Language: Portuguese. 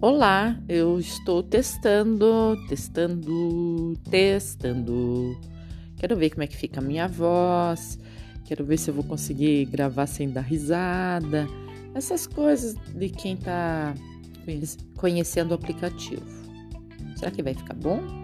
Olá, eu estou testando, testando, testando. Quero ver como é que fica a minha voz. Quero ver se eu vou conseguir gravar sem dar risada. Essas coisas de quem está conhecendo o aplicativo. Será que vai ficar bom?